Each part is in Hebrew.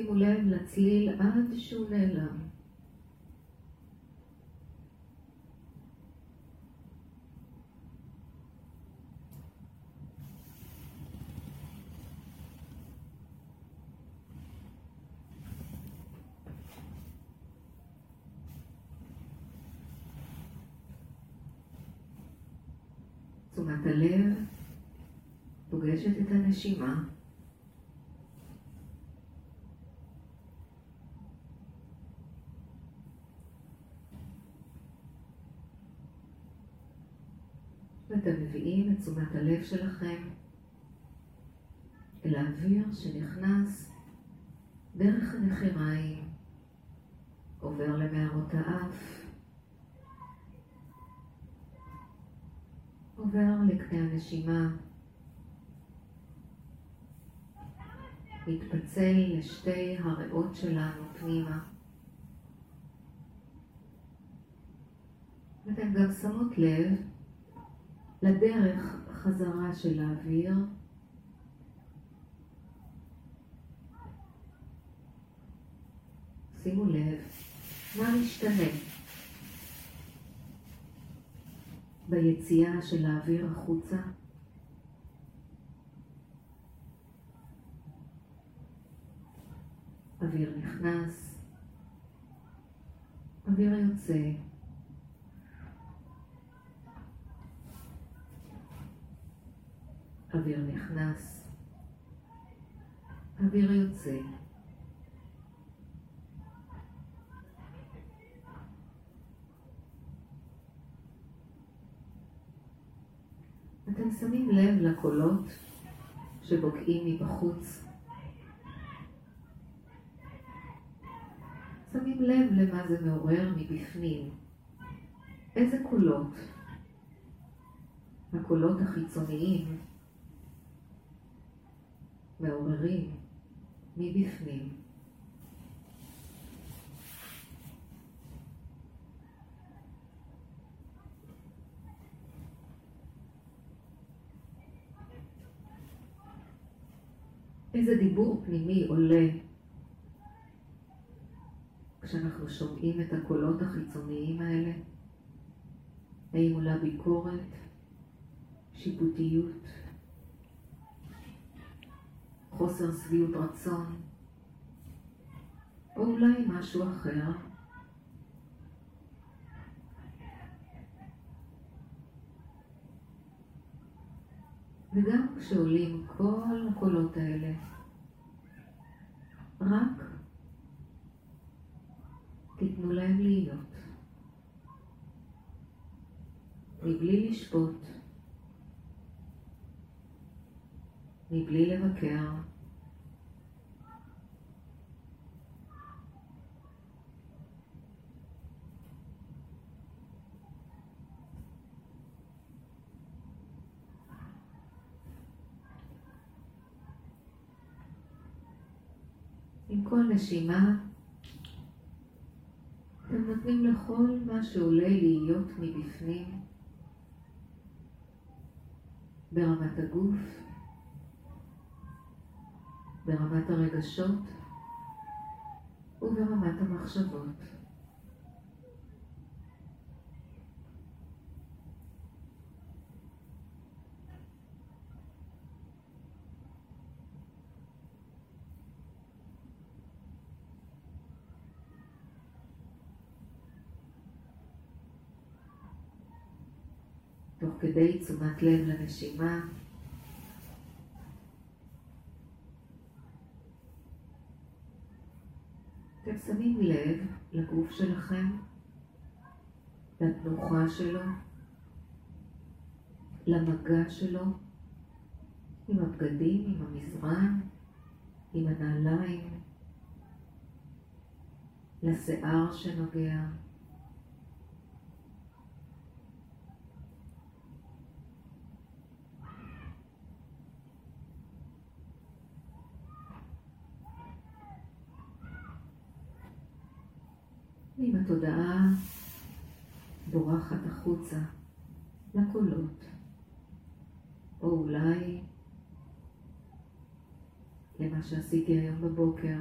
שימו לב לצליל עד שהוא נעלם. תשומת הלב פוגשת את הנשימה. ואתם מביאים את תשומת הלב שלכם אל האוויר שנכנס דרך הנחיריים, עובר למערות האף, עובר לקנה הנשימה, מתפצל לשתי הריאות שלנו פנימה. ואתן גם שמות לב לדרך חזרה של האוויר. שימו לב, מה משתנה ביציאה של האוויר החוצה? אוויר נכנס, אוויר יוצא. אוויר נכנס, אוויר יוצא. אתם שמים לב לקולות שבוקעים מבחוץ. שמים לב למה זה מעורר מבפנים. איזה קולות? הקולות החיצוניים מעוררים מבפנים. איזה דיבור פנימי עולה כשאנחנו שומעים את הקולות החיצוניים האלה? האם עולה ביקורת, שיפוטיות, חוסר שביעות רצון, או אולי משהו אחר. וגם כשעולים כל הקולות האלה, רק תיתנו להם להיות, מבלי לשפוט, מבלי לבקר. עם כל נשימה אתם נותנים לכל מה שעולה להיות מבפנים ברמת הגוף, ברמת הרגשות וברמת המחשבות. תוך כדי תשומת לב לנשימה. אתם שמים לב לגוף שלכם, לתנוחה שלו, למגע שלו, עם הבגדים, עם המזרן, עם הנעליים, לשיער שנוגע. ואם התודעה בורחת החוצה לקולות, או אולי למה שעשיתי היום בבוקר,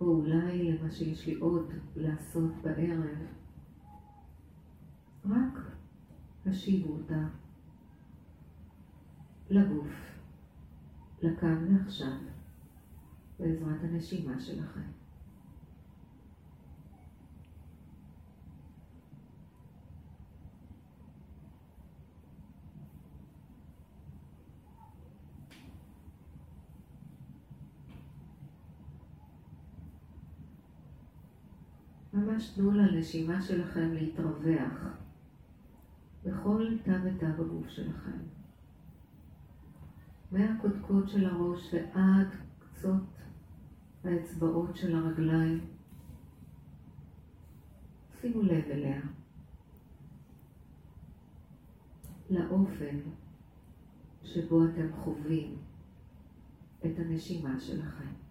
או אולי למה שיש לי עוד לעשות בערב, רק השיבו אותה לגוף, לכאן ועכשיו, בעזרת הנשימה שלכם. ממש תנו לנשימה שלכם להתרווח בכל תא ותא בגוף שלכם. מהקודקוד של הראש ועד קצות האצבעות של הרגליים. שימו לב אליה. לאופן שבו אתם חווים את הנשימה שלכם.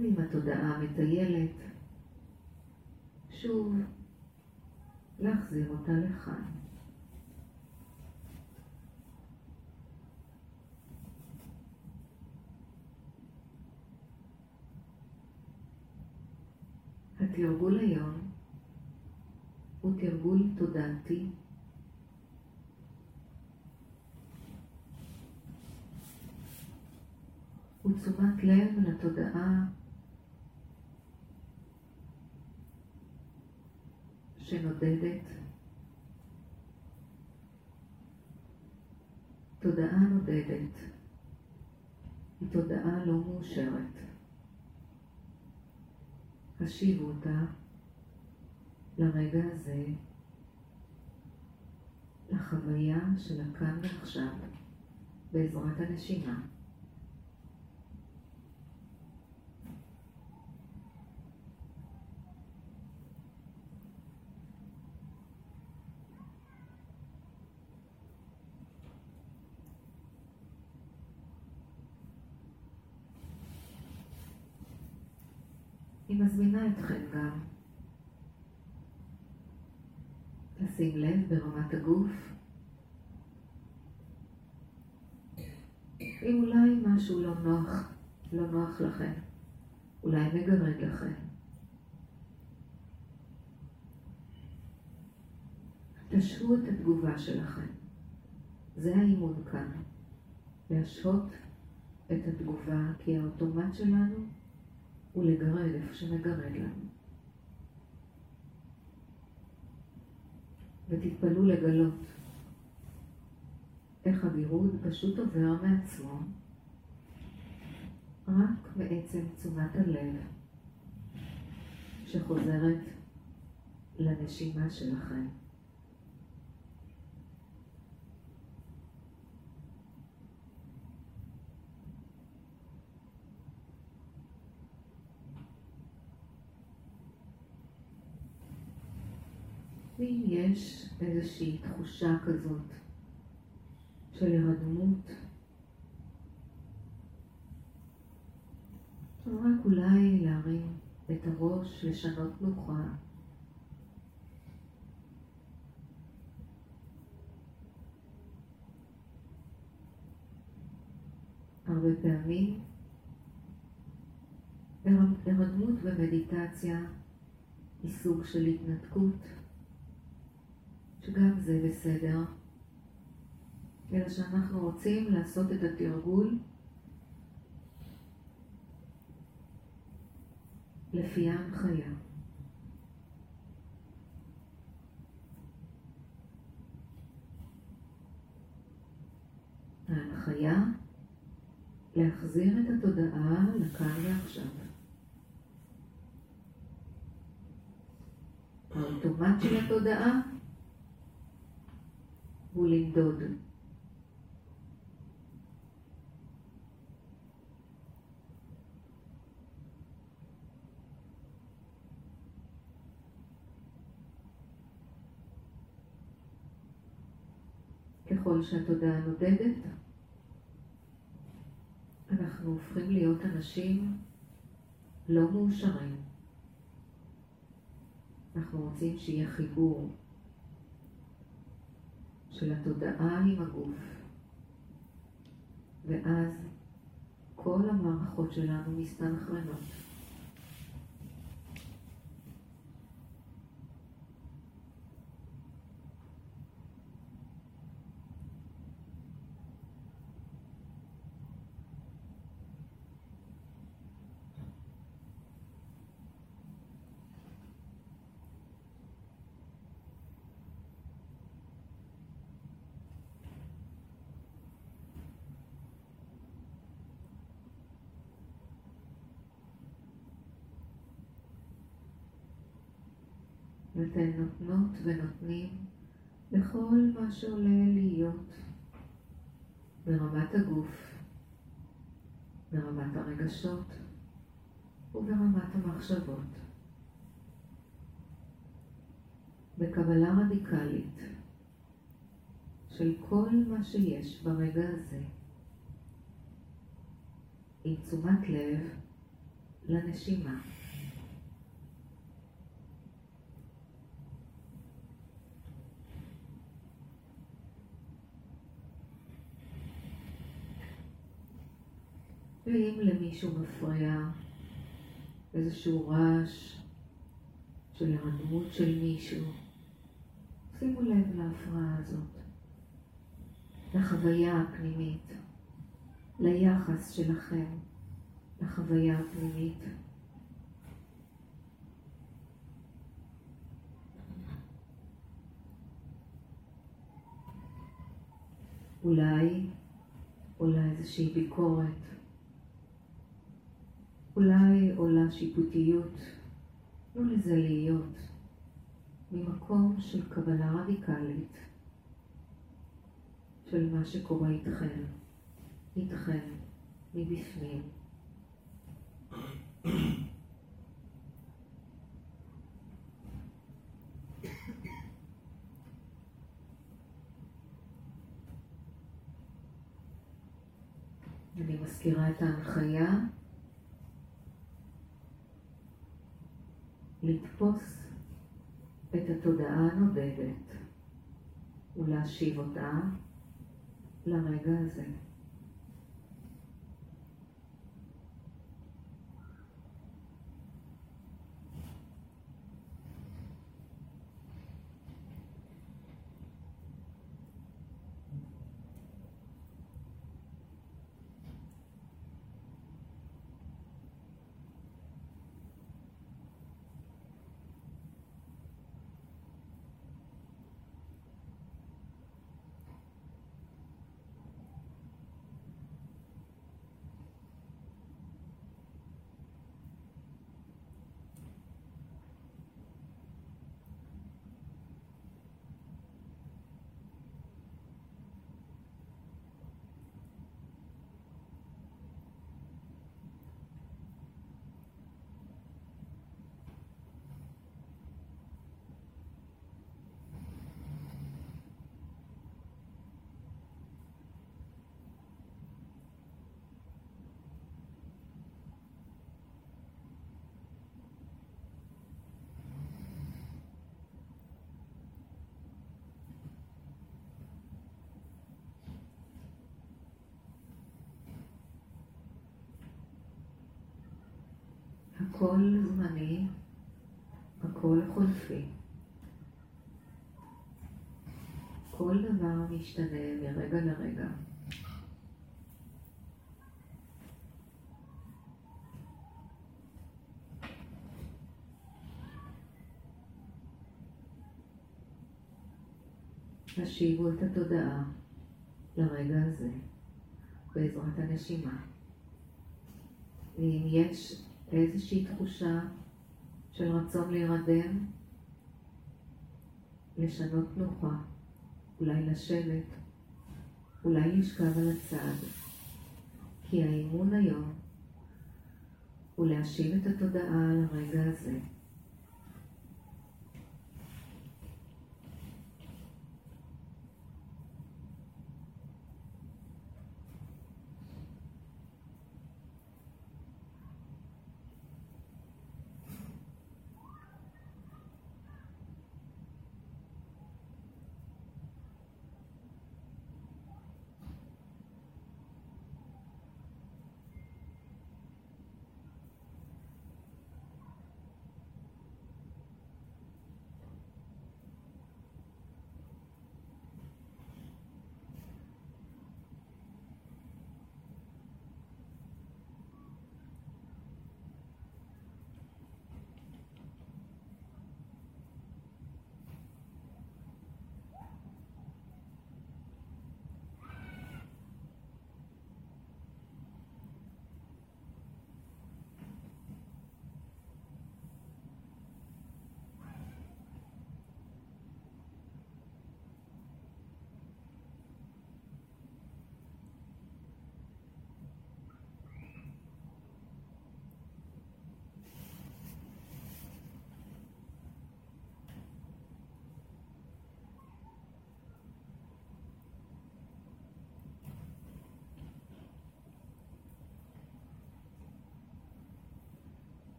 ועם התודעה המטיילת, שוב להחזיר אותה לכאן. התרגול היום הוא תרגול תודעתי הוא תשומת לב לתודעה שנודדת, תודעה נודדת היא תודעה לא מאושרת. השיבו אותה לרגע הזה, לחוויה של הכאן ועכשיו, בעזרת הנשימה. גם לשים לב ברמת הגוף אם אולי משהו לא נוח, לא נוח לכם, אולי מגרד לכם. תשהו את התגובה שלכם. זה האימון כאן. להשהות את התגובה, כי האוטומט שלנו ולגרד איפה שמגרד לנו. ותתפלאו לגלות איך הגירוד פשוט עובר מעצמו רק בעצם תשומת הלב שחוזרת לנשימה שלכם. ואם יש איזושהי תחושה כזאת של הרדמות, רק אולי להרים את הראש, לשנות תנוחה. הרבה פעמים הרדמות ומדיטציה היא סוג של התנתקות. שגם זה בסדר, אלא שאנחנו רוצים לעשות את התרגול לפי ההנחיה. ההנחיה להחזיר את התודעה לכאן ועכשיו. האוטומט של התודעה הוא למדוד. ככל שהתודעה נודדת, אנחנו הופכים להיות אנשים לא מאושרים. אנחנו רוצים שיהיה חיבור של התודעה עם הגוף, ואז כל המערכות שלנו מסתנכרנות. ואתן נותנות ונותנים לכל מה שעולה להיות ברמת הגוף, ברמת הרגשות וברמת המחשבות. בקבלה רדיקלית של כל מה שיש ברגע הזה, עם תשומת לב לנשימה. ואם למישהו מפריע איזשהו רעש של הירדמות של מישהו, שימו לב להפרעה הזאת, לחוויה הפנימית, ליחס שלכם לחוויה הפנימית. אולי עולה איזושהי ביקורת אולי עולה שיפוטיות, תנו לזה להיות ממקום של קבלה רדיקלית של מה שקורה איתכם, איתכם, מבפנים. אני מזכירה את ההנחיה לתפוס את התודעה הנודדת ולהשיב אותה לרגע הזה. הכל זמני, הכל חולפי. כל דבר משתנה מרגע לרגע. השיבו את התודעה לרגע הזה בעזרת הנשימה. ואם יש איזושהי תחושה של רצון להירדם, לשנות תנוחה, אולי לשבת, אולי לשכב על הצד, כי האימון היום הוא להשיב את התודעה לרגע הזה.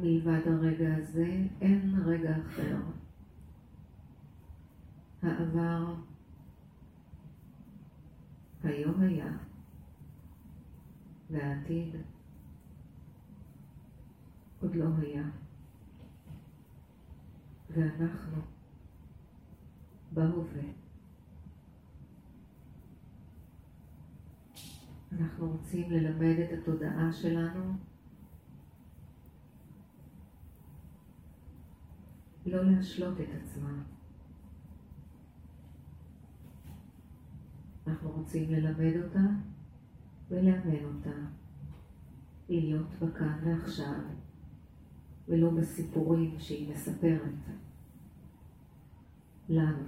מלבד הרגע הזה, אין רגע אחר. העבר היום היה, והעתיד עוד לא היה. ואנחנו בהווה. אנחנו רוצים ללמד את התודעה שלנו לא להשלות את עצמה. אנחנו רוצים ללמד אותה ולאמן אותה להיות בכאן ועכשיו, ולא בסיפורים שהיא מספרת לנו.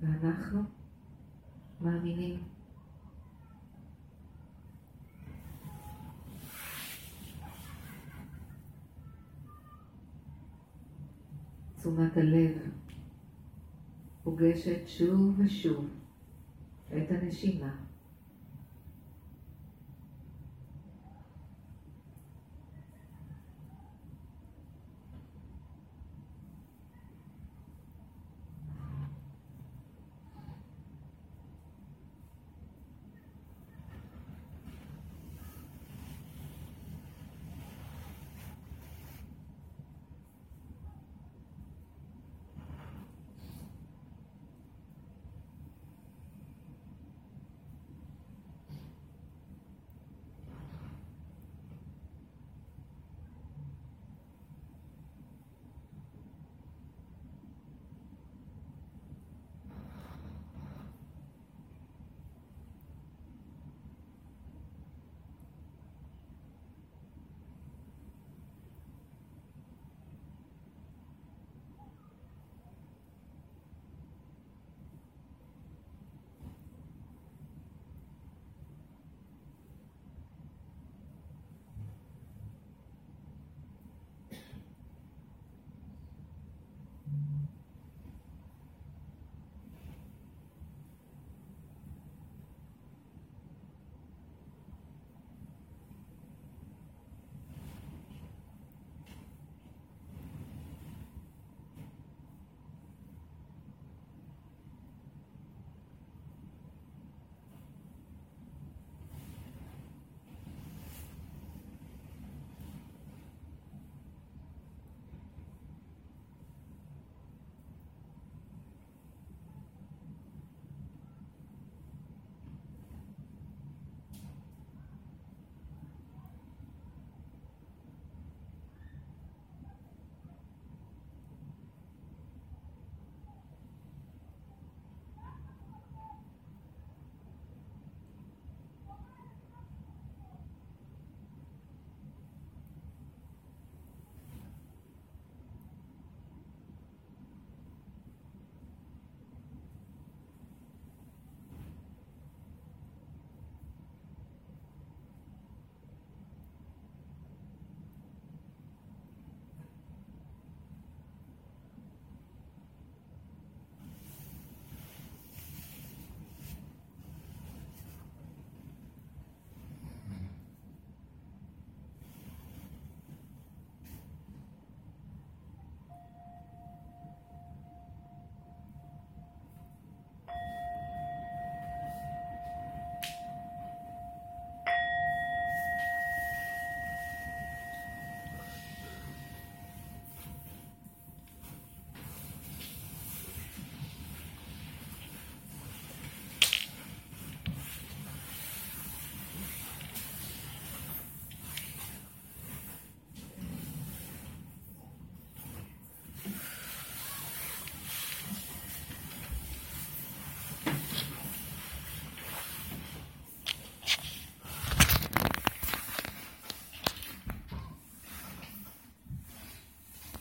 ואנחנו מאמינים. תשומת הלב פוגשת שוב ושוב את הנשימה.